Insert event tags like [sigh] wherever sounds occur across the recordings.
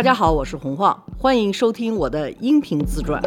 大家好，我是洪晃，欢迎收听我的音频自传。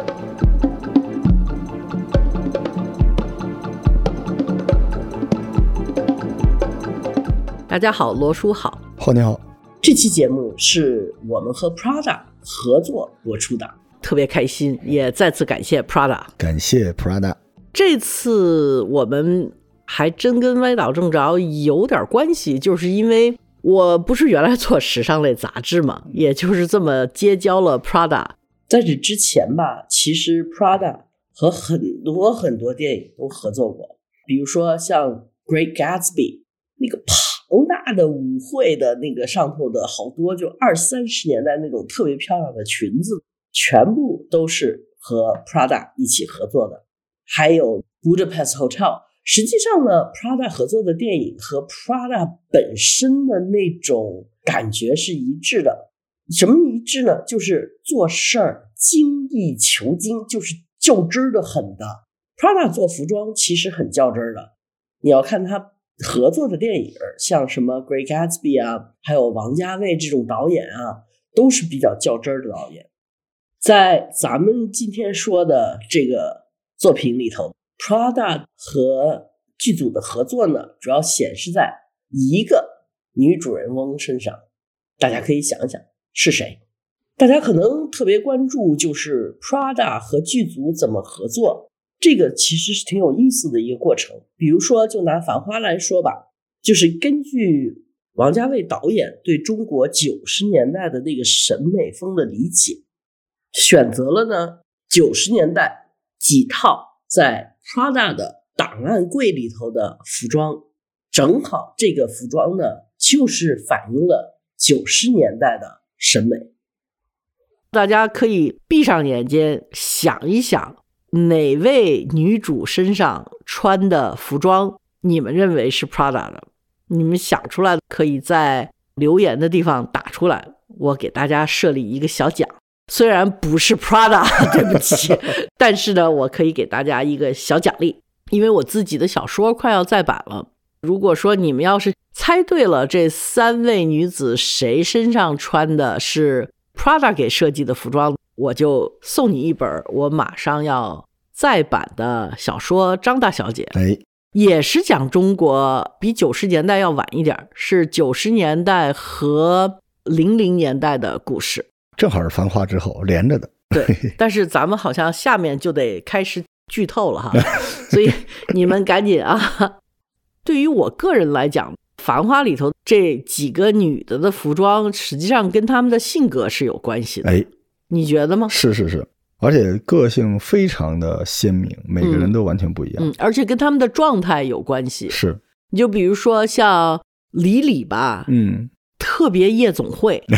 大家好，罗叔好，浩你好，这期节目是我们和 Prada 合作播出的，特别开心，也再次感谢 Prada。感谢 Prada。这次我们还真跟歪倒正着有点关系，就是因为我不是原来做时尚类杂志嘛，也就是这么结交了 Prada。在这之前吧，其实 Prada 和很多很多电影都合作过，比如说像《Great Gatsby》那个庞大的舞会的那个上头的好多就二三十年代那种特别漂亮的裙子，全部都是和 Prada 一起合作的。还有 Budapest Hotel，实际上呢，Prada 合作的电影和 Prada 本身的那种感觉是一致的。什么一致呢？就是做事儿精益求精，就是较真儿的很的。Prada 做服装其实很较真儿的。你要看他合作的电影，像什么 Great Gatsby 啊，还有王家卫这种导演啊，都是比较较真儿的导演。在咱们今天说的这个作品里头，Prada 和剧组的合作呢，主要显示在一个女主人翁身上。大家可以想一想是谁？大家可能特别关注就是 Prada 和剧组怎么合作，这个其实是挺有意思的一个过程。比如说，就拿《繁花》来说吧，就是根据王家卫导演对中国九十年代的那个审美风的理解，选择了呢九十年代几套在 Prada 的档案柜里头的服装，正好这个服装呢就是反映了九十年代的审美。大家可以闭上眼睛想一想，哪位女主身上穿的服装你们认为是 Prada 的？你们想出来可以在留言的地方打出来，我给大家设立一个小奖。虽然不是 Prada，[laughs] 对不起，[laughs] 但是呢，我可以给大家一个小奖励，因为我自己的小说快要再版了。如果说你们要是猜对了这三位女子谁身上穿的是 Prada 给设计的服装，我就送你一本我马上要再版的小说《张大小姐》，哎，也是讲中国，比九十年代要晚一点，是九十年代和零零年代的故事。正好是繁花之后连着的。对，[laughs] 但是咱们好像下面就得开始剧透了哈，[laughs] 所以你们赶紧啊！对于我个人来讲，《繁花》里头这几个女的的服装，实际上跟她们的性格是有关系的。哎，你觉得吗？是是是，而且个性非常的鲜明，每个人都完全不一样。嗯，而且跟他们的状态有关系。是，你就比如说像李李吧，嗯，特别夜总会。[laughs]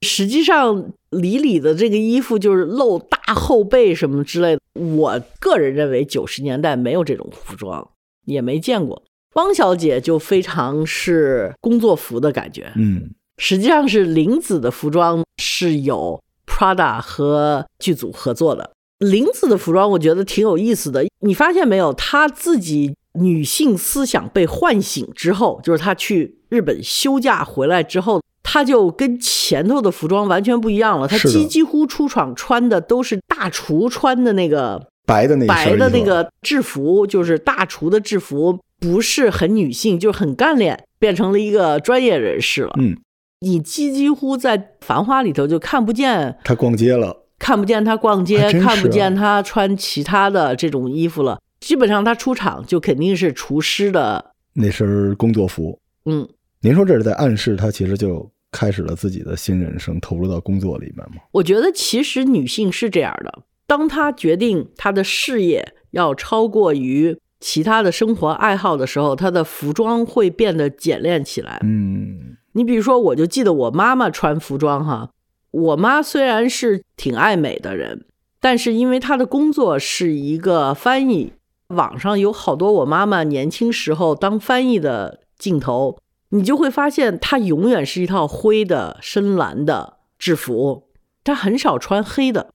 对，实际上李李的这个衣服就是露大后背什么之类的。我个人认为九十年代没有这种服装，也没见过。汪小姐就非常是工作服的感觉。嗯，实际上是林子的服装是有 Prada 和剧组合作的。林子的服装我觉得挺有意思的，你发现没有？她自己女性思想被唤醒之后，就是她去日本休假回来之后，她就跟前头的服装完全不一样了。他几几乎出场穿的都是大厨穿的那个白的那一白的那个制服，就是大厨的制服，不是很女性，就是很干练，变成了一个专业人士了。嗯，你几几乎在《繁花》里头就看不见，他逛街了，看不见他逛街，看不见他穿其他的这种衣服了。基本上他出场就肯定是厨师的，那身工作服。嗯，您说这是在暗示他其实就开始了自己的新人生，投入到工作里面吗？我觉得其实女性是这样的，当她决定她的事业要超过于其他的生活爱好的时候，她的服装会变得简练起来。嗯，你比如说，我就记得我妈妈穿服装哈，我妈虽然是挺爱美的人，但是因为她的工作是一个翻译，网上有好多我妈妈年轻时候当翻译的镜头，你就会发现他永远是一套灰的深蓝的制服，他很少穿黑的，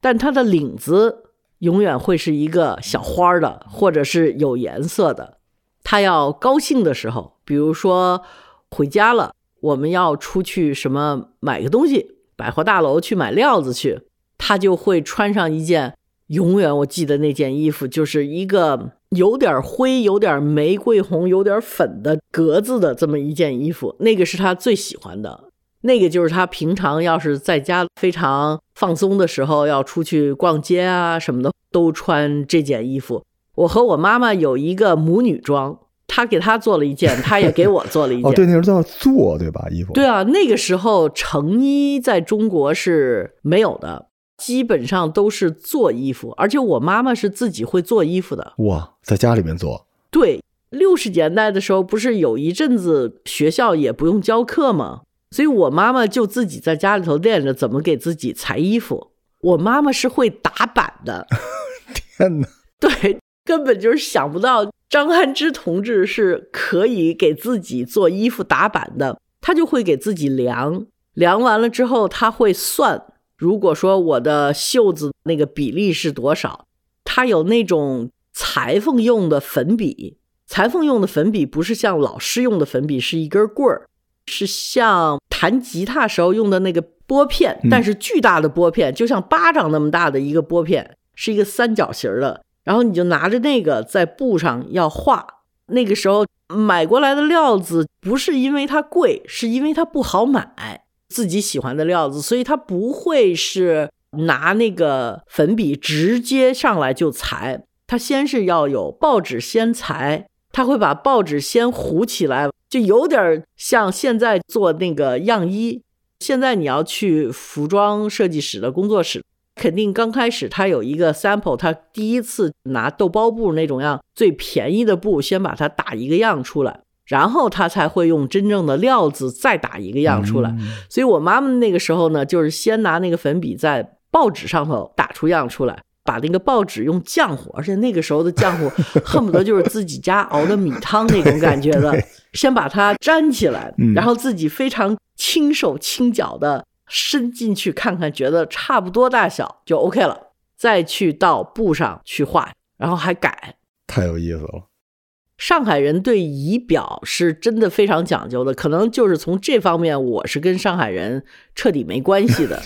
但他的领子永远会是一个小花的，或者是有颜色的。他要高兴的时候，比如说回家了，我们要出去什么买个东西，百货大楼去买料子去，他就会穿上一件，永远我记得那件衣服，就是一个有点灰、有点玫瑰红、有点粉的格子的这么一件衣服，那个是他最喜欢的。那个就是他平常要是在家非常放松的时候，要出去逛街啊什么的，都穿这件衣服。我和我妈妈有一个母女装，她给她做了一件，她也给我做了一件。哦，对，那时候都要做，对吧？衣服。对啊，那个时候成衣在中国是没有的，基本上都是做衣服，而且我妈妈是自己会做衣服的。哇，在家里面做。对，六十年代的时候，不是有一阵子学校也不用教课吗？所以我妈妈就自己在家里头练着怎么给自己裁衣服。我妈妈是会打板的。[laughs] 天哪！对，根本就是想不到张安之同志是可以给自己做衣服打板的。他就会给自己量，量完了之后他会算。如果说我的袖子那个比例是多少，它有那种裁缝用的粉笔。裁缝用的粉笔不是像老师用的粉笔，是一根棍儿。是像弹吉他时候用的那个拨片，但是巨大的拨片，就像巴掌那么大的一个拨片，是一个三角形的。然后你就拿着那个在布上要画。那个时候买过来的料子不是因为它贵，是因为它不好买自己喜欢的料子，所以他不会是拿那个粉笔直接上来就裁，他先是要有报纸先裁，他会把报纸先糊起来。就有点像现在做那个样衣。现在你要去服装设计师的工作室，肯定刚开始他有一个 sample，他第一次拿豆包布那种样最便宜的布，先把它打一个样出来，然后他才会用真正的料子再打一个样出来。所以我妈妈那个时候呢，就是先拿那个粉笔在报纸上头打出样出来。把那个报纸用浆糊，而且那个时候的浆糊 [laughs] 恨不得就是自己家熬的米汤那种感觉的，[laughs] 先把它粘起来，然后自己非常轻手轻脚的伸进去看看，觉得差不多大小就 OK 了，再去到布上去画，然后还改，太有意思了。上海人对仪表是真的非常讲究的，可能就是从这方面，我是跟上海人彻底没关系的。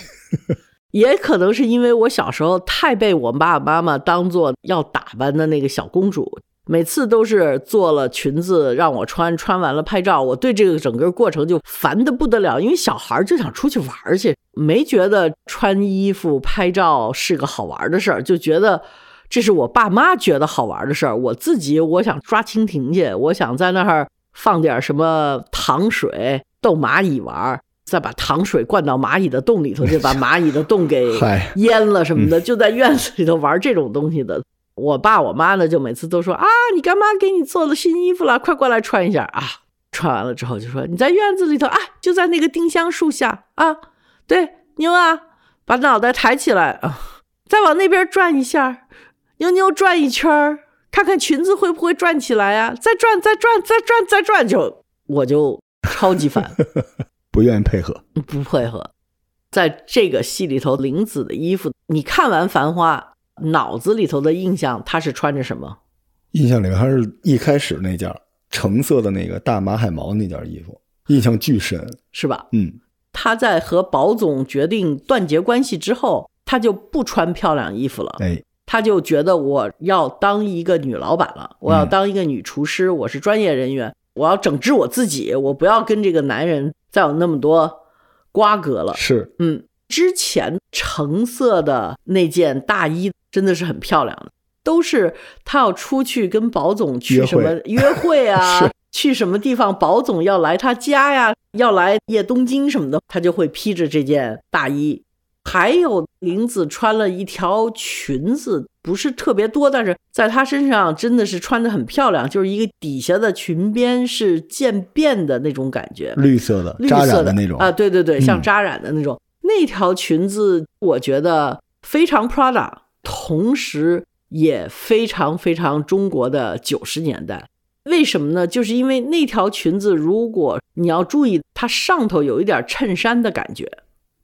[laughs] 也可能是因为我小时候太被我爸爸妈妈当做要打扮的那个小公主，每次都是做了裙子让我穿，穿完了拍照，我对这个整个过程就烦得不得了。因为小孩就想出去玩去，没觉得穿衣服拍照是个好玩的事儿，就觉得这是我爸妈觉得好玩的事儿。我自己我想抓蜻蜓去，我想在那儿放点什么糖水逗蚂蚁玩。再把糖水灌到蚂蚁的洞里头，就把蚂蚁的洞给 [laughs] 淹了什么的，就在院子里头玩这种东西的。我爸我妈呢，就每次都说啊，你干妈给你做了新衣服了，快过来穿一下啊！穿完了之后就说你在院子里头啊，就在那个丁香树下啊，对，妞啊，把脑袋抬起来啊，再往那边转一下，妞妞转一圈儿看看裙子会不会转起来啊？再转，再转，再转，再转，就我就超级烦。[laughs] 不愿意配合，不配合。在这个戏里头，玲子的衣服，你看完《繁花》，脑子里头的印象，她是穿着什么？印象里面还是一开始那件橙色的那个大马海毛那件衣服，印象巨深，是吧？嗯。她在和宝总决定断绝关系之后，她就不穿漂亮衣服了。哎，她就觉得我要当一个女老板了，我要当一个女厨师，我是专业人员，我要整治我自己，我不要跟这个男人。再有那么多瓜葛了，是，嗯，之前橙色的那件大衣真的是很漂亮的，都是他要出去跟宝总去什么约会啊，[laughs] 去什么地方，宝总要来他家呀，要来夜东京什么的，他就会披着这件大衣。还有玲子穿了一条裙子，不是特别多，但是在她身上真的是穿的很漂亮，就是一个底下的裙边是渐变的那种感觉，绿色的，绿色的那种啊，对对对，像扎染的那种。那条裙子我觉得非常 Prada，同时也非常非常中国的九十年代。为什么呢？就是因为那条裙子，如果你要注意，它上头有一点衬衫的感觉。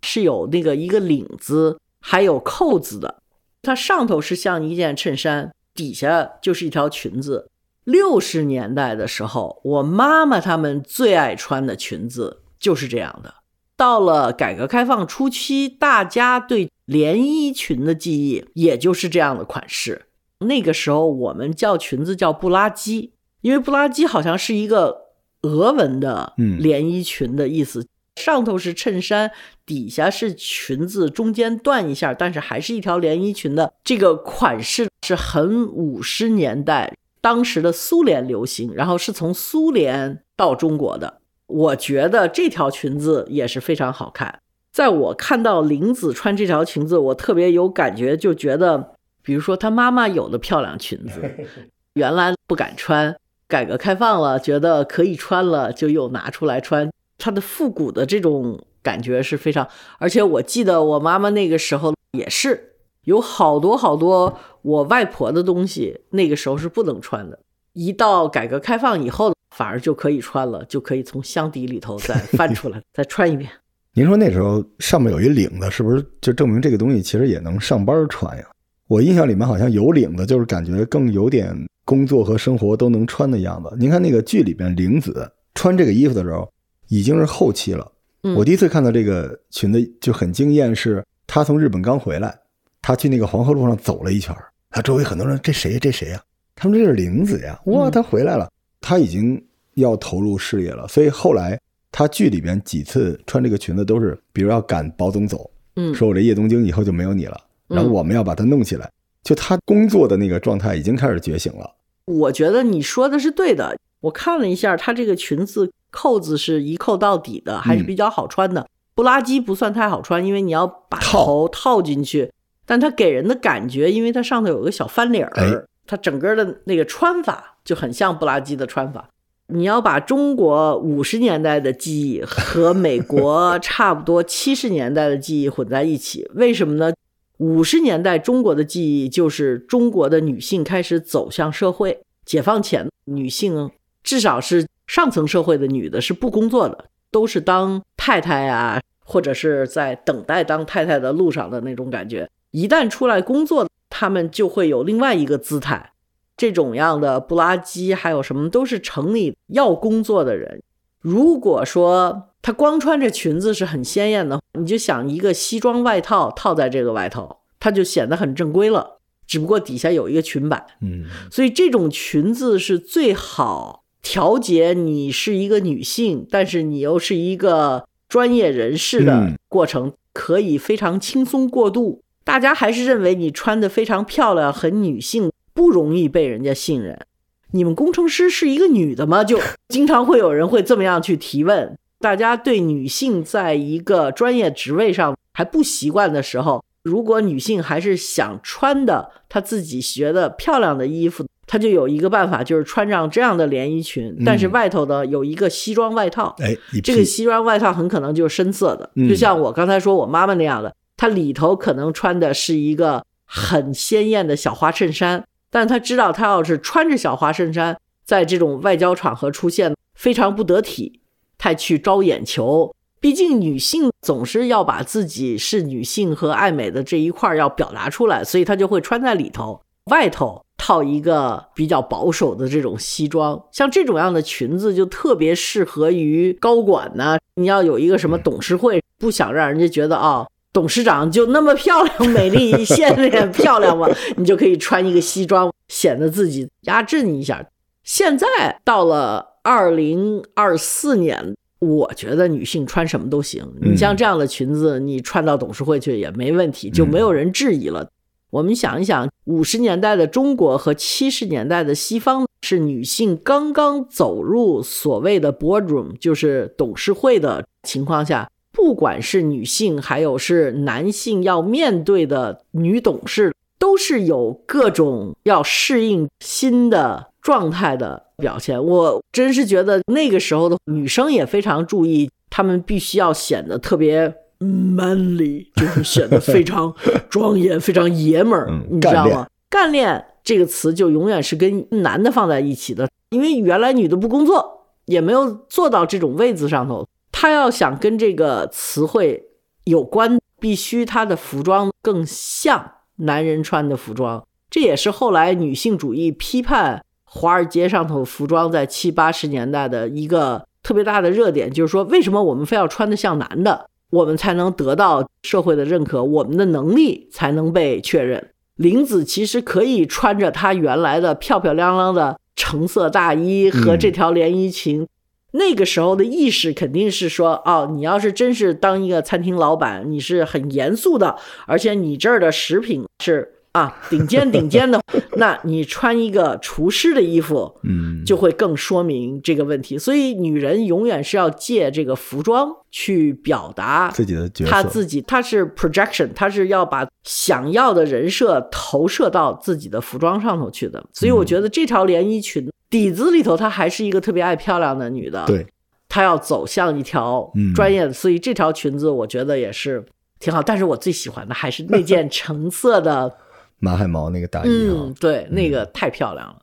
是有那个一个领子，还有扣子的。它上头是像一件衬衫，底下就是一条裙子。六十年代的时候，我妈妈他们最爱穿的裙子就是这样的。到了改革开放初期，大家对连衣裙的记忆也就是这样的款式。那个时候我们叫裙子叫布拉基，因为布拉基好像是一个俄文的连衣裙的意思，上头是衬衫，底下是裙子，中间断一下，但是还是一条连衣裙的这个款式是很五十年代当时的苏联流行，然后是从苏联到中国的。我觉得这条裙子也是非常好看。在我看到玲子穿这条裙子，我特别有感觉，就觉得，比如说她妈妈有的漂亮裙子，[laughs] 原来不敢穿，改革开放了，觉得可以穿了，就又拿出来穿。她的复古的这种感觉是非常，而且我记得我妈妈那个时候也是有好多好多我外婆的东西，那个时候是不能穿的，一到改革开放以后。反而就可以穿了，就可以从箱底里头再 [laughs] 翻出来，再穿一遍。您说那时候上面有一领子，是不是就证明这个东西其实也能上班穿呀？我印象里面好像有领子，就是感觉更有点工作和生活都能穿的样子。您看那个剧里边，玲子穿这个衣服的时候已经是后期了。我第一次看到这个裙子就很惊艳，是她从日本刚回来，她去那个黄河路上走了一圈，她周围很多人，这谁？这谁呀？他们这是玲子呀！哇，她回来了，她已经。要投入事业了，所以后来他剧里边几次穿这个裙子都是，比如要赶保总走，嗯，说我这叶东京以后就没有你了，然后我们要把它弄起来，就他工作的那个状态已经开始觉醒了。我觉得你说的是对的，我看了一下，他这个裙子扣子是一扣到底的，还是比较好穿的。布拉基不算太好穿，因为你要把头套进去，但它给人的感觉，因为它上头有个小翻领儿，它整个的那个穿法就很像布拉基的穿法。你要把中国五十年代的记忆和美国差不多七十年代的记忆混在一起，为什么呢？五十年代中国的记忆就是中国的女性开始走向社会，解放前女性至少是上层社会的女的是不工作的，都是当太太啊，或者是在等待当太太的路上的那种感觉。一旦出来工作，她们就会有另外一个姿态。这种样的布拉基还有什么都是城里要工作的人。如果说她光穿着裙子是很鲜艳的，你就想一个西装外套套在这个外头，它就显得很正规了。只不过底下有一个裙摆，嗯，所以这种裙子是最好调节你是一个女性，但是你又是一个专业人士的过程，可以非常轻松过渡。大家还是认为你穿的非常漂亮，很女性。不容易被人家信任。你们工程师是一个女的吗？就经常会有人会这么样去提问。大家对女性在一个专业职位上还不习惯的时候，如果女性还是想穿的她自己觉得漂亮的衣服，她就有一个办法，就是穿上这样的连衣裙，但是外头呢有一个西装外套。哎，这个西装外套很可能就是深色的，就像我刚才说我妈妈那样的，她里头可能穿的是一个很鲜艳的小花衬衫。但她知道，她要是穿着小花衬衫在这种外交场合出现，非常不得体，太去招眼球。毕竟女性总是要把自己是女性和爱美的这一块要表达出来，所以她就会穿在里头，外头套一个比较保守的这种西装。像这种样的裙子就特别适合于高管呢。你要有一个什么董事会，不想让人家觉得啊。董事长就那么漂亮、美丽、鲜艳、漂亮吗？[laughs] 你就可以穿一个西装，显得自己压阵一下。现在到了二零二四年，我觉得女性穿什么都行。你像这样的裙子，你穿到董事会去也没问题，就没有人质疑了。我们想一想，五十年代的中国和七十年代的西方，是女性刚刚走入所谓的 boardroom，就是董事会的情况下。不管是女性还有是男性要面对的女董事，都是有各种要适应新的状态的表现。我真是觉得那个时候的女生也非常注意，她们必须要显得特别 manly，就是显得非常 [laughs] 庄严、非常爷们儿，你知道吗？干练这个词就永远是跟男的放在一起的，因为原来女的不工作，也没有坐到这种位子上头。她要想跟这个词汇有关，必须她的服装更像男人穿的服装。这也是后来女性主义批判华尔街上头服装在七八十年代的一个特别大的热点，就是说为什么我们非要穿的像男的，我们才能得到社会的认可，我们的能力才能被确认。玲子其实可以穿着她原来的漂漂亮亮的橙色大衣和这条连衣裙。那个时候的意识肯定是说，哦，你要是真是当一个餐厅老板，你是很严肃的，而且你这儿的食品是啊顶尖顶尖的，[laughs] 那你穿一个厨师的衣服，嗯，就会更说明这个问题。所以女人永远是要借这个服装去表达自己的角色，她自己，她是 projection，她是要把想要的人设投射到自己的服装上头去的。所以我觉得这条连衣裙底子里头，她还是一个特别爱漂亮的女的。对，她要走向一条嗯专业的，所以这条裙子我觉得也是挺好。但是我最喜欢的还是那件橙色的。马海毛那个大衣嗯啊，，对，那个太漂亮了。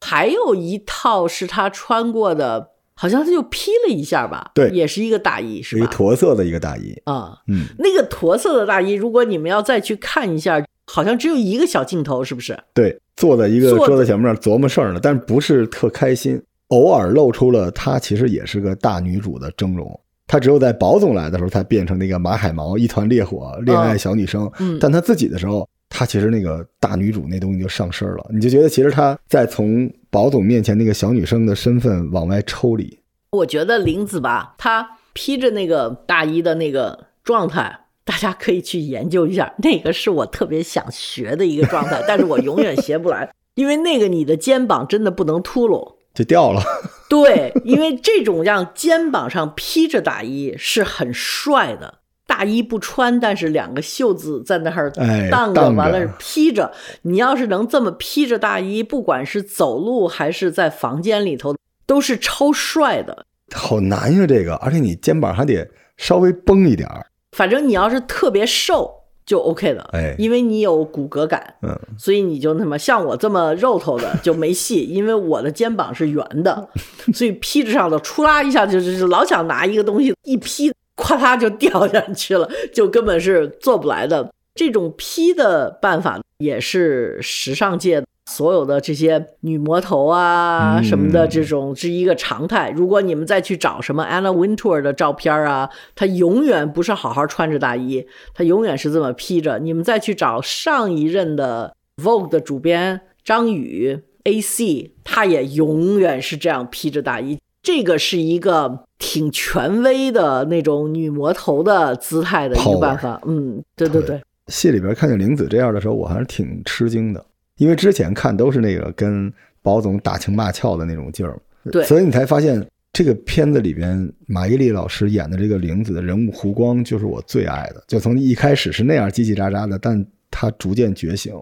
还有一套是她穿过的，好像她就披了一下吧，对。也是一个大衣，是吧？一个？驼色的一个大衣，啊、嗯，那个驼色的大衣，如果你们要再去看一下，好像只有一个小镜头，是不是？对，坐在一个桌子前面琢磨事儿呢，但是不是特开心，偶尔露出了她其实也是个大女主的峥嵘。她只有在宝总来的时候才变成那个马海毛一团烈火恋爱小女生，嗯。但她自己的时候，她其实那个大女主那东西就上身了，你就觉得其实她在从宝总面前那个小女生的身份往外抽离，我觉得林子吧，她披着那个大衣的那个状态，大家可以去研究一下。那个是我特别想学的一个状态，但是我永远学不来，因为那个你的肩膀真的不能秃噜。就掉了。对，因为这种让肩膀上披着大衣是很帅的。大衣不穿，但是两个袖子在那儿哎荡着，荡完了披着。你要是能这么披着大衣，不管是走路还是在房间里头，都是超帅的。好难呀，这个，而且你肩膀还得稍微绷一点儿。反正你要是特别瘦就 OK 的，哎因为你有骨骼感，嗯，所以你就那么像我这么肉头的就没戏，[laughs] 因为我的肩膀是圆的，所以披着上头出啦一下就是老想拿一个东西一披，[laughs] 咵啦就掉下去了，就根本是做不来的。这种披的办法也是时尚界所有的这些女魔头啊嗯什么的这种是一个常态。如果你们再去找什么 Anna Wintour 的照片啊，她永远不是好好穿着大衣，她永远是这么披着。你们再去找上一任的 Vogue 的主编张宇 AC，他也永远是这样披着大衣。这个是一个挺权威的那种女魔头的姿态的一个办法。嗯，对对对对，戏里边看见玲子这样的时候，我还是挺吃惊的，因为之前看都是那个跟宝总打情骂俏的那种劲儿，对。所以你才发现这个片子里边马伊琍老师演的这个玲子的人物弧光就是我最爱的，就从一开始是那样叽叽喳喳的，但她逐渐觉醒，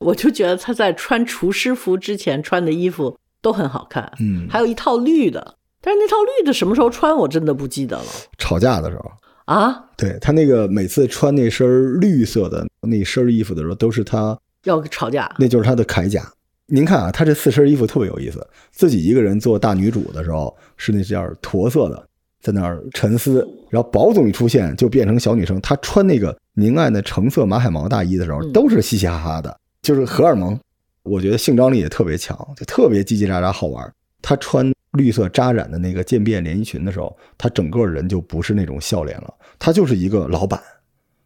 我就觉得她在穿厨师服之前穿的衣服都很好看，嗯，还有一套绿的，但是那套绿的什么时候穿我真的不记得了吵架的时候。啊，对他那个每次穿那身绿色的那身衣服的时候，都是他要吵架。那就是他的铠甲。您看啊，他这四身衣服特别有意思。自己一个人做大女主的时候是那件驼色的，在那儿沉思。然后宝总一出现就变成小女生。她穿那个明暗的橙色马海毛大衣的时候，嗯都是嘻嘻哈哈的，就是荷尔蒙。我觉得性张力也特别强，就特别叽叽喳喳好玩。他穿绿色扎染的那个渐变连衣裙的时候，他整个人就不是那种笑脸了，他就是一个老板。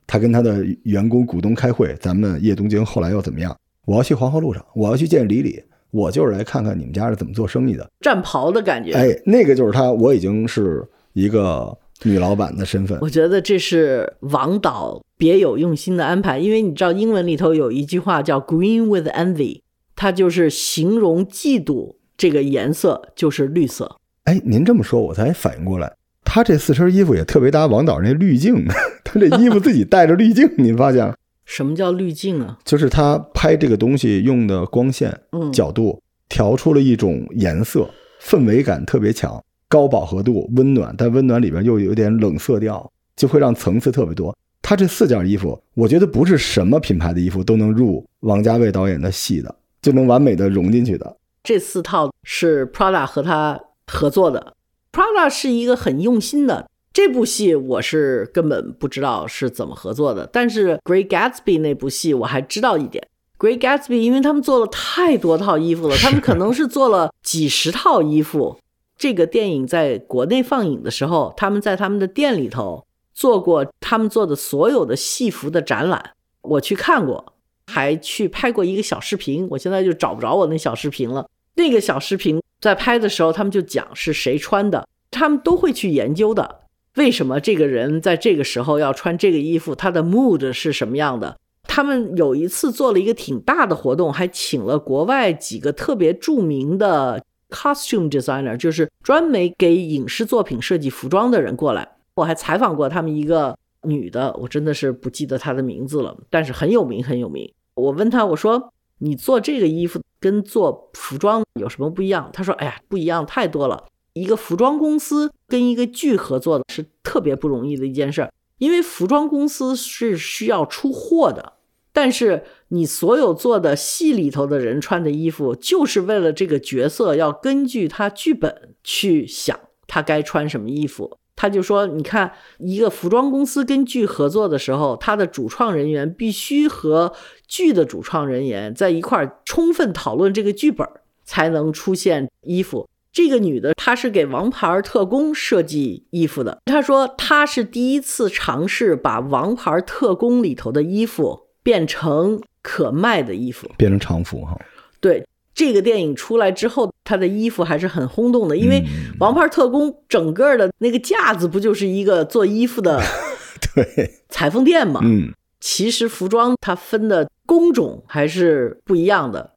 他跟他的员工股东开会，咱们叶东京后来又怎么样？我要去黄河路上，我要去见李李，我就是来看看你们家是怎么做生意的。战袍的感觉，哎，那个就是他，我已经是一个女老板的身份。我觉得这是王导别有用心的安排，因为你知道英文里头有一句话叫 “green with envy”，它就是形容嫉妒这个颜色就是绿色。哎，您这么说，我才反应过来，他这四身衣服也特别搭王导那滤镜，[laughs] 他这衣服自己带着滤镜，您发现？什么叫滤镜啊？就是他拍这个东西用的光线嗯，角度调出了一种颜色，氛围感特别强，高饱和度、温暖，但温暖里边又有点冷色调，就会让层次特别多。他这四件衣服，我觉得不是什么品牌的衣服都能入王家卫导演的戏的，就能完美的融进去的。这四套是 Prada 和他合作的。Prada 是一个很用心的。这部戏我是根本不知道是怎么合作的，但是《Great Gatsby》那部戏我还知道一点。《Great Gatsby》因为他们做了太多套衣服了，[laughs] 他们可能是做了几十套衣服，这个电影在国内放映的时候，他们在他们的店里头做过他们做的所有的戏服的展览，我去看过，还去拍过一个小视频。我现在就找不着我那小视频了。那个小视频在拍的时候，他们就讲是谁穿的，他们都会去研究的。为什么这个人在这个时候要穿这个衣服？他的 mood 是什么样的？他们有一次做了一个挺大的活动，还请了国外几个特别著名的 costume designer，就是专门给影视作品设计服装的人过来。我还采访过他们一个女的，我真的是不记得她的名字了，但是很有名，很有名。我问他，我说你做这个衣服跟做服装有什么不一样？他说，哎呀，不一样太多了。一个服装公司跟一个剧合作的是特别不容易的一件事儿，因为服装公司是需要出货的，但是你所有做的戏里头的人穿的衣服，就是为了这个角色要根据他剧本去想他该穿什么衣服。他就说，你看一个服装公司跟剧合作的时候，他的主创人员必须和剧的主创人员在一块儿充分讨论这个剧本，才能出现衣服。这个女的，她是给《王牌特工》设计衣服的。她说，她是第一次尝试把《王牌特工》里头的衣服变成可卖的衣服，变成常服哈。对，这个电影出来之后，他的衣服还是很轰动的，因为《王牌特工》整个的那个架子不就是一个做衣服的 [laughs] 对裁缝店吗？嗯，其实服装它分的工种还是不一样的。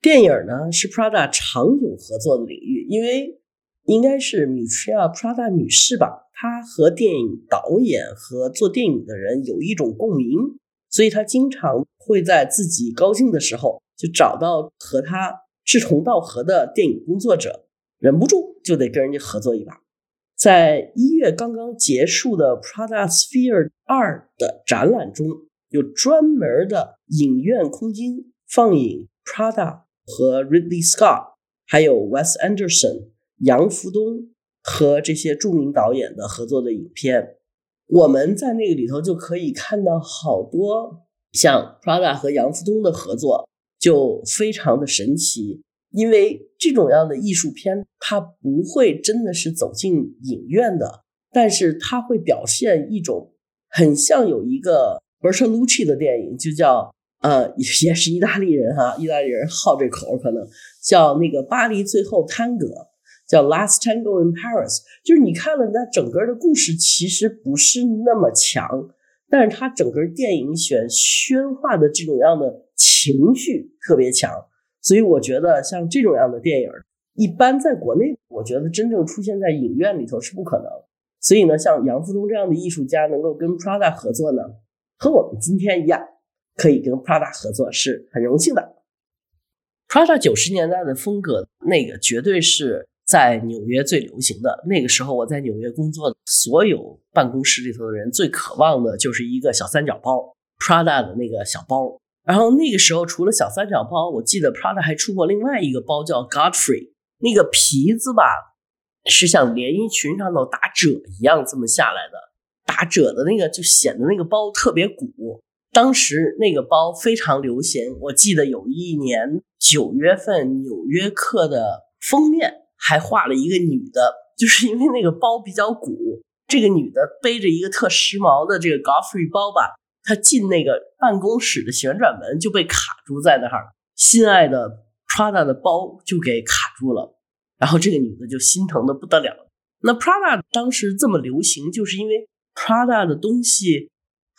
电影呢是 Prada 长久合作的领域，因为应该是 Miuccia Prada 女士吧，她和电影导演和做电影的人有一种共鸣，所以她经常会在自己高兴的时候就找到和他志同道合的电影工作者，忍不住就得跟人家合作一把。在一月刚刚结束的 Prada Sphere 二的展览中，有专门的影院空间放映 Prada。和 Ridley Scott，还有 Wes Anderson、杨福东和这些著名导演的合作的影片，我们在那个里头就可以看到好多像 Prada 和杨福东的合作，就非常的神奇。因为这种样的艺术片，它不会真的是走进影院的，但是它会表现一种很像有一个 Bertolucci 的电影，就叫。呃，也是意大利人哈，意大利人好这口，可能叫那个巴黎最后探戈，叫 Last Tango in Paris。就是你看了那整个的故事，其实不是那么强，但是它整个电影选宣化的这种样的情绪特别强，所以我觉得像这种样的电影，一般在国内，我觉得真正出现在影院里头是不可能。所以呢，像杨福东这样的艺术家能够跟 Prada 合作呢，和我们今天一样。可以跟 Prada 合作是很荣幸的。Prada 九十年代的风格，那个绝对是在纽约最流行的。那个时候我在纽约工作，所有办公室里头的人最渴望的就是一个小三角包，Prada 的那个小包。然后那个时候除了小三角包，我记得 Prada 还出过另外一个包叫 Godfrey，那个皮子吧是像连衣裙上头打褶一样这么下来的，打褶的那个就显得那个包特别鼓。当时那个包非常流行，我记得有一年九月份，《纽约客》的封面还画了一个女的，就是因为那个包比较鼓，这个女的背着一个特时髦的这个 Godfrey 包吧，她进那个办公室的旋转门就被卡住在那儿，心爱的 Prada 的包就给卡住了，然后这个女的就心疼的不得了。那 Prada 当时这么流行，就是因为 Prada 的东西。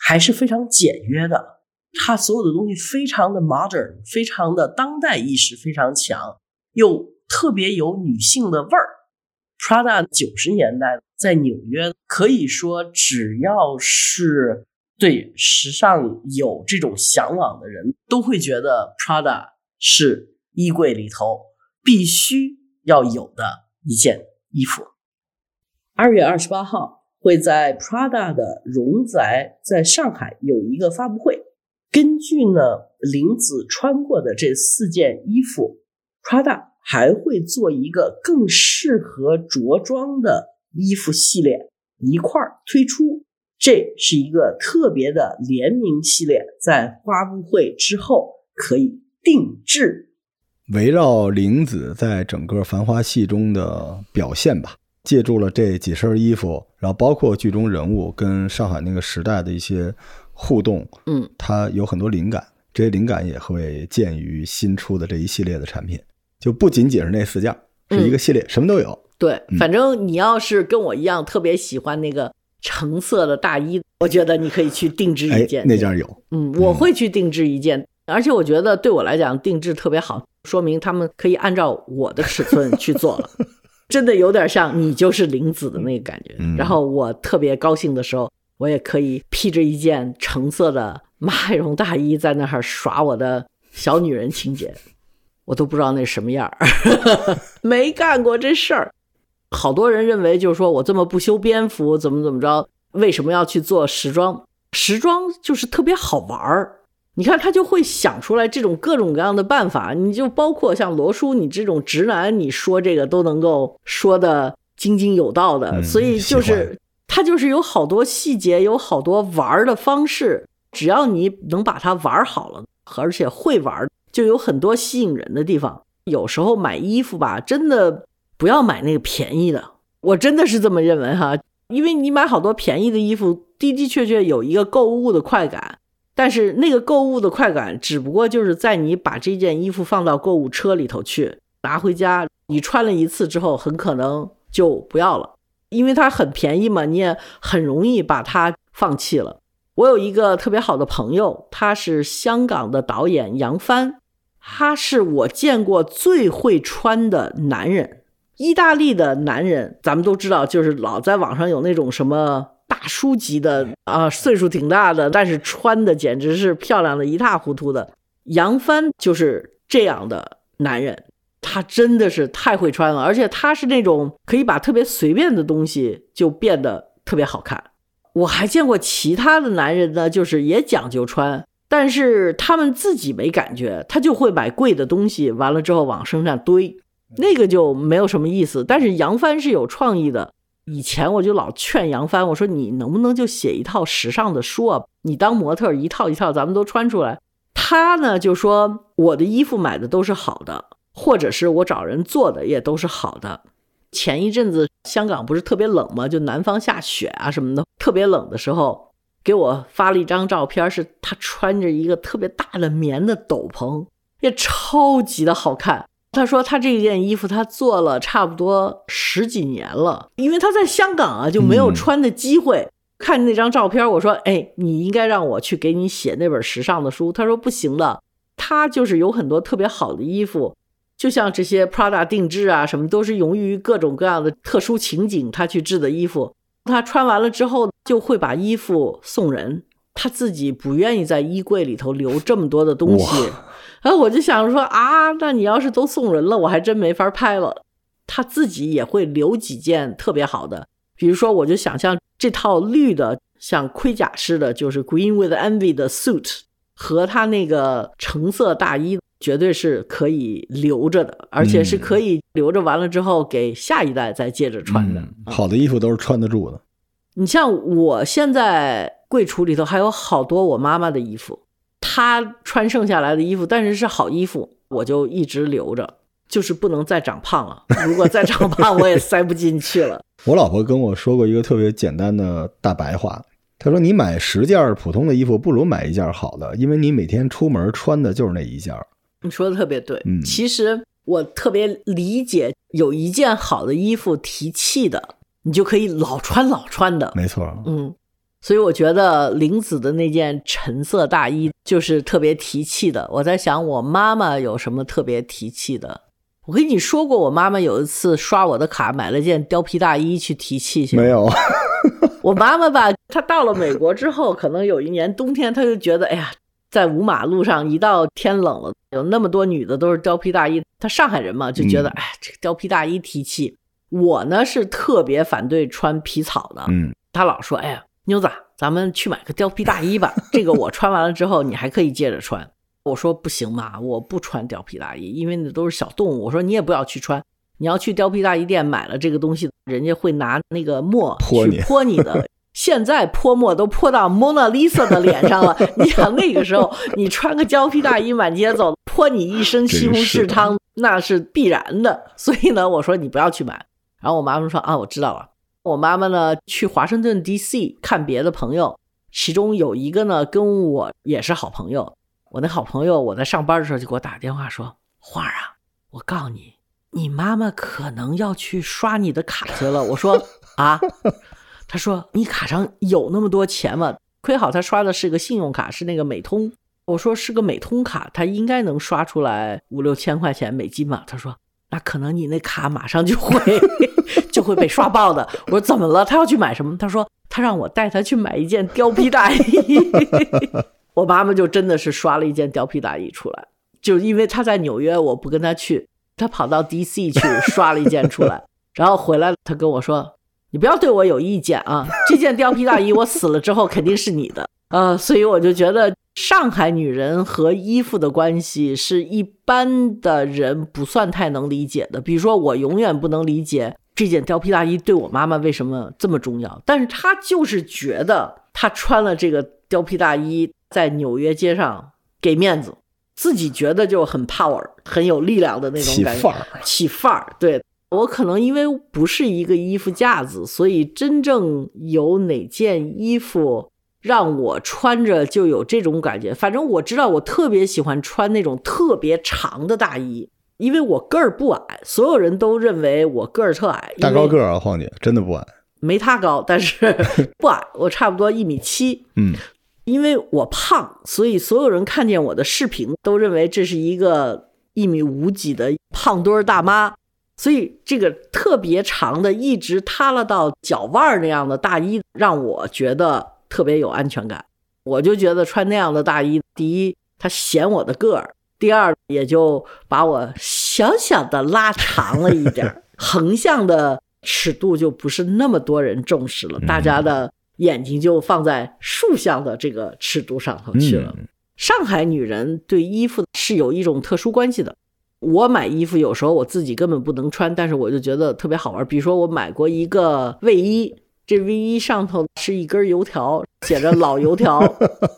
还是非常简约的，它所有的东西非常的 modern，非常的当代意识非常强，又特别有女性的味儿。Prada 九十年代在纽约，可以说只要是对时尚有这种向往的人，都会觉得 Prada 是衣柜里头必须要有的一件衣服。二月二十八号。会在 Prada 的荣宅在上海有一个发布会。根据呢林子穿过的这四件衣服，Prada 还会做一个更适合着装的衣服系列一块儿推出。这是一个特别的联名系列，在发布会之后可以定制围绕玲子在整个《繁花》戏中的表现吧，借助了这几身衣服，然后包括剧中人物跟上海那个时代的一些互动，嗯，它有很多灵感，这些灵感也会见于新出的这一系列的产品，就不仅仅是那四件，是一个系列，什么都有。对，反正你要是跟我一样特别喜欢那个橙色的大衣，我觉得你可以去定制一件。那件有，嗯，我会去定制一件，而且我觉得对我来讲定制特别好。说明他们可以按照我的尺寸去做了，[laughs] 真的有点像你就是玲子的那个感觉。然后我特别高兴的时候，我也可以披着一件橙色的马海绒大衣在那儿耍我的小女人情节，我都不知道那什么样儿，[laughs] 没干过这事儿。好多人认为就是说我这么不修边幅，怎么怎么着？为什么要去做时装？时装就是特别好玩儿。你看他就会想出来这种各种各样的办法，你就包括像罗叔你这种直男，你说这个都能够说的津津有道的，所以就是他就是有好多细节，有好多玩的方式，只要你能把它玩好了，而且会玩，就有很多吸引人的地方。有时候买衣服吧，真的不要买那个便宜的，我真的是这么认为哈，因为你买好多便宜的衣服，的的确确有一个购物的快感。但是那个购物的快感，只不过就是在你把这件衣服放到购物车里头去，拿回家，你穿了一次之后，很可能就不要了，因为它很便宜嘛，你也很容易把它放弃了。我有一个特别好的朋友，他是香港的导演杨帆，他是我见过最会穿的男人。意大利的男人，咱们都知道，就是老在网上有那种什么。大叔级的啊，岁数挺大的，但是穿的简直是漂亮的一塌糊涂的。杨帆就是这样的男人，他真的是太会穿了，而且他是那种可以把特别随便的东西就变得特别好看。我还见过其他的男人呢，就是也讲究穿，但是他们自己没感觉，他就会买贵的东西，完了之后往身上堆，那个就没有什么意思。但是杨帆是有创意的。以前我就老劝杨帆，我说你能不能就写一套时尚的书啊？你当模特一套一套，咱们都穿出来。他呢就说我的衣服买的都是好的，或者是我找人做的也都是好的。前一阵子香港不是特别冷吗？就南方下雪啊什么的，特别冷的时候，给我发了一张照片，是他穿着一个特别大的棉的斗篷，也超级的好看。他说他这件衣服他做了差不多十几年了，因为他在香港啊就没有穿的机会。看那张照片，我说：“哎，你应该让我去给你写那本时尚的书。”他说：“不行的，他就是有很多特别好的衣服，就像这些 Prada 定制啊什么，都是用于各种各样的特殊情景他去制的衣服。他穿完了之后就会把衣服送人，他自己不愿意在衣柜里头留这么多的东西。”然后我就想说啊，那你要是都送人了，我还真没法拍了。他自己也会留几件特别好的，比如说，我就想象这套绿的像盔甲似的，就是 Green with Envy 的 suit 和他那个橙色大衣，绝对是可以留着的，而且是可以留着完了之后给下一代再接着穿的。好的衣服都是穿得住的。你像我现在柜橱里头还有好多我妈妈的衣服。他穿剩下来的衣服，但是是好衣服，我就一直留着，就是不能再长胖了。[laughs] 如果再长胖，我也塞不进去了。[laughs] 我老婆跟我说过一个特别简单的大白话，她说：“你买十件普通的衣服，不如买一件好的，因为你每天出门穿的就是那一件。”你说的特别对。嗯，其实我特别理解，有一件好的衣服提气的，你就可以老穿老穿的。没错。嗯。所以我觉得玲子的那件橙色大衣就是特别提气的。我在想，我妈妈有什么特别提气的？我跟你说过，我妈妈有一次刷我的卡买了件貂皮大衣去提气去。没有。[laughs] 我妈妈吧，她到了美国之后，可能有一年冬天，她就觉得，哎呀，在五马路上一到天冷了，有那么多女的都是貂皮大衣，她上海人嘛，就觉得，哎，这个貂皮大衣提气。我呢是特别反对穿皮草的。嗯。她老说，哎呀。妞子，咱们去买个貂皮大衣吧。这个我穿完了之后，你还可以接着穿。我说不行嘛，我不穿貂皮大衣，因为那都是小动物。我说你也不要去穿，你要去貂皮大衣店买了这个东西，人家会拿那个墨泼你泼你的。现在泼墨都泼到蒙娜丽莎的脸上了。你想那个时候，你穿个貂皮大衣满街走，泼你一身西红柿汤，那是必然的。所以呢，我说你不要去买。然后我妈妈说啊，我知道了。我妈妈呢去华盛顿 D.C. 看别的朋友，其中有一个呢跟我也是好朋友。我那好朋友，我在上班的时候就给我打电话说：“花儿啊，我告诉你，你妈妈可能要去刷你的卡去了。”我说：“啊？”他说：“你卡上有那么多钱吗？亏好他刷的是个信用卡，是那个美通。”我说：“是个美通卡，他应该能刷出来五六千块钱美金吧？”他说。那可能你那卡马上就会 [laughs] 就会被刷爆的。我说怎么了？他要去买什么？他说他让我带他去买一件貂皮大衣。[laughs] 我妈妈就真的是刷了一件貂皮大衣出来，就因为他在纽约，我不跟他去，他跑到 D.C. 去刷了一件出来，然后回来他跟我说：“你不要对我有意见啊，这件貂皮大衣我死了之后肯定是你的。”呃，所以我就觉得。上海女人和衣服的关系是一般的人不算太能理解的。比如说，我永远不能理解这件貂皮大衣对我妈妈为什么这么重要，但是她就是觉得她穿了这个貂皮大衣在纽约街上给面子，自己觉得就很 power，很有力量的那种感觉，起范儿。起范儿。对我可能因为不是一个衣服架子，所以真正有哪件衣服。让我穿着就有这种感觉。反正我知道，我特别喜欢穿那种特别长的大衣，因为我个儿不矮，所有人都认为我个儿特矮。大高个儿啊，晃姐真的不矮，没他高，但是不矮，[laughs] 我差不多一米七。嗯，因为我胖，所以所有人看见我的视频都认为这是一个一米五几的胖墩儿大妈。所以这个特别长的，一直塌了到脚腕儿那样的大衣，让我觉得。特别有安全感，我就觉得穿那样的大衣，第一它显我的个儿，第二也就把我小小的拉长了一点，[laughs] 横向的尺度就不是那么多人重视了，大家的眼睛就放在竖向的这个尺度上头去了。上海女人对衣服是有一种特殊关系的，我买衣服有时候我自己根本不能穿，但是我就觉得特别好玩，比如说我买过一个卫衣。这 V 一上头是一根油条，写着“老油条”。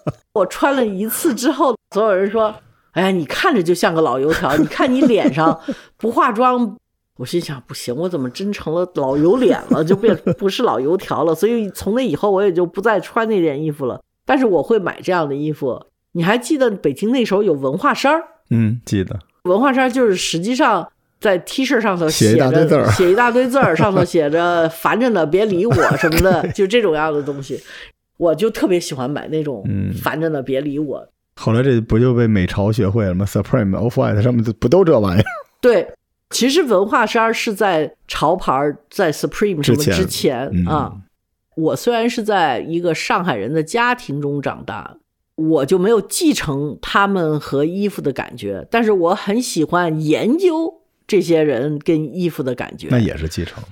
[laughs] 我穿了一次之后，所有人说：“哎呀，你看着就像个老油条。”你看你脸上不化妆，我心想：不行，我怎么真成了老油脸了？就变不是老油条了。所以从那以后，我也就不再穿那件衣服了。但是我会买这样的衣服。你还记得北京那时候有文化衫儿？嗯，记得。文化衫就是实际上。在 T 恤上头写一大堆字儿，写一大堆字儿，上头写着“烦着呢，别理我”什么的，[laughs] 就这种样的东西，我就特别喜欢买那种“烦着呢，别理我”。后来这不就被美潮学会了吗？Supreme、Off White 上面不都这玩意儿？[laughs] 对，其实文化衫是在潮牌在 Supreme 什么之前啊。我虽然是在一个上海人的家庭中长大，我就没有继承他们和衣服的感觉，但是我很喜欢研究。这些人跟衣服的感觉，那也是继承。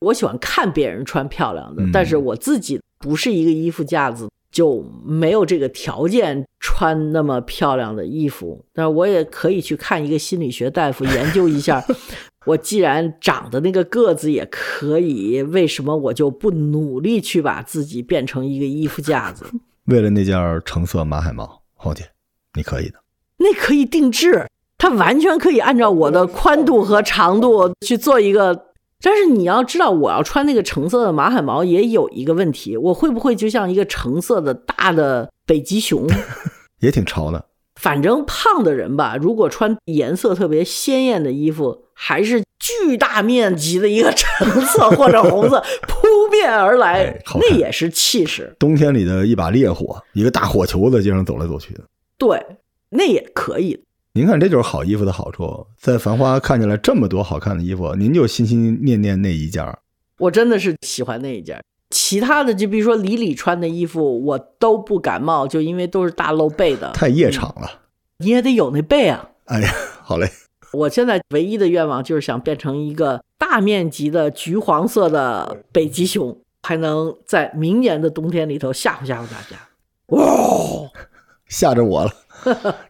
我喜欢看别人穿漂亮的，但是我自己不是一个衣服架子，就没有这个条件穿那么漂亮的衣服。但是我也可以去看一个心理学大夫，研究一下。[laughs] 我既然长的那个个子也可以，为什么我就不努力去把自己变成一个衣服架子？[laughs] 为了那件橙色马海毛，黄姐，你可以的。那可以定制。它完全可以按照我的宽度和长度去做一个，但是你要知道，我要穿那个橙色的马海毛也有一个问题，我会不会就像一个橙色的大的北极熊？[laughs] 也挺潮的。反正胖的人吧，如果穿颜色特别鲜艳的衣服，还是巨大面积的一个橙色或者红色 [laughs] 扑面而来，那也是气势。冬天里的一把烈火，一个大火球在街上走来走去的。对，那也可以。您看，这就是好衣服的好处。在繁花看起来这么多好看的衣服，您就心心念念那一件儿我真的是喜欢那一件其他的，就比如说李李穿的衣服，我都不感冒，就因为都是大露背的。太夜场了。你也得有那背啊。哎呀，好嘞。我现在唯一的愿望就是想变成一个大面积的橘黄色的北极熊，还能在明年的冬天里头吓唬吓唬大家。哇，[laughs] 吓着我了。[laughs]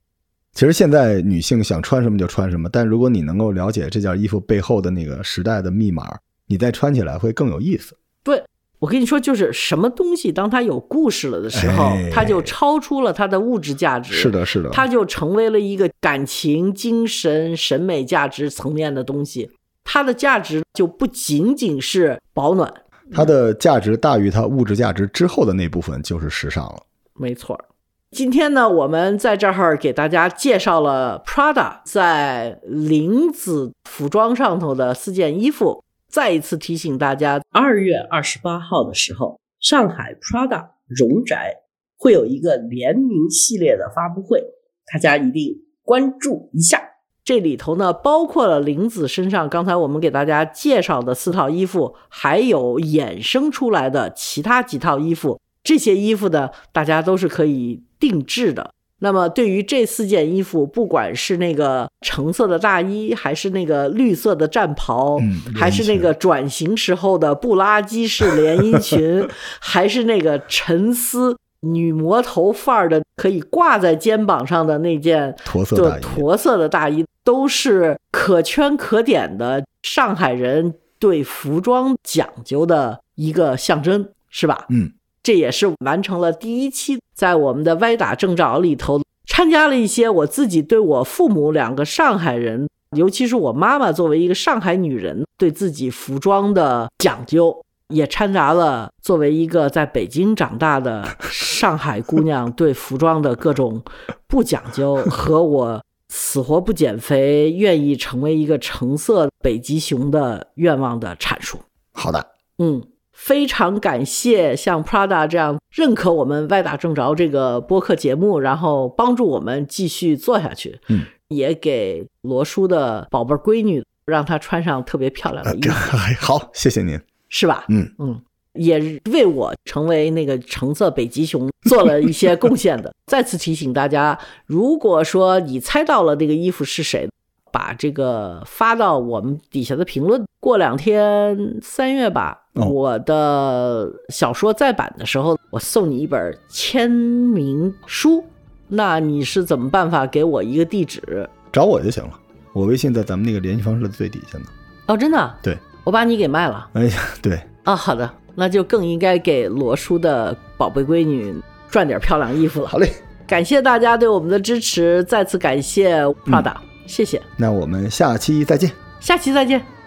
其实现在女性想穿什么就穿什么，但如果你能够了解这件衣服背后的那个时代的密码，你再穿起来会更有意思。对，我跟你说，就是什么东西，当它有故事了的时候，哎它就超出了它的物质价值。是的，是的，它就成为了一个感情、精神、审美价值层面的东西。它的价值就不仅仅是保暖，它的价值大于它物质价值之后的那部分就是时尚了。没错儿。今天呢，我们在这儿给大家介绍了 Prada 在玲子服装上头的四件衣服。再一次提醒大家，二月二十八号的时候，上海 Prada 荣宅会有一个联名系列的发布会，大家一定关注一下。这里头呢，包括了玲子身上刚才我们给大家介绍的四套衣服，还有衍生出来的其他几套衣服。这些衣服呢，大家都是可以定制的。那么，对于这四件衣服，不管是那个橙色的大衣，还是那个绿色的战袍，嗯还是那个转型时候的布拉基式连衣裙，[laughs] 还是那个沉思女魔头范儿的可以挂在肩膀上的那件驼色驼色的大衣，都是可圈可点的上海人对服装讲究的一个象征，是吧？嗯，这也是完成了第一期，在我们的歪打正着里头参加了一些我自己对我父母两个上海人，尤其是我妈妈作为一个上海女人对自己服装的讲究，也掺杂了作为一个在北京长大的上海姑娘对服装的各种不讲究和我死活不减肥，愿意成为一个橙色北极熊的愿望的阐述。好的，嗯，非常感谢像 Prada 这样认可我们歪打正着这个播客节目，然后帮助我们继续做下去。嗯，也给罗叔的宝贝闺女让她穿上特别漂亮的呃衣服，好，谢谢您。是吧？嗯嗯，也为我成为那个橙色北极熊做了一些贡献的。[laughs] 再次提醒大家，如果说你猜到了那个衣服是谁，把这个发到我们底下的评论。过两天三月吧，哦我的小说再版的时候，我送你一本签名书。那你是怎么办法给我一个地址？找我就行了，我微信在咱们那个联系方式的最底下呢。哦，真的？对，我把你给卖了。哎呀，对，啊，好的，那就更应该给罗叔的宝贝闺女赚点漂亮衣服了。好嘞，感谢大家对我们的支持，再次感谢 Prada，、谢谢，那我们下期再见。下期再见。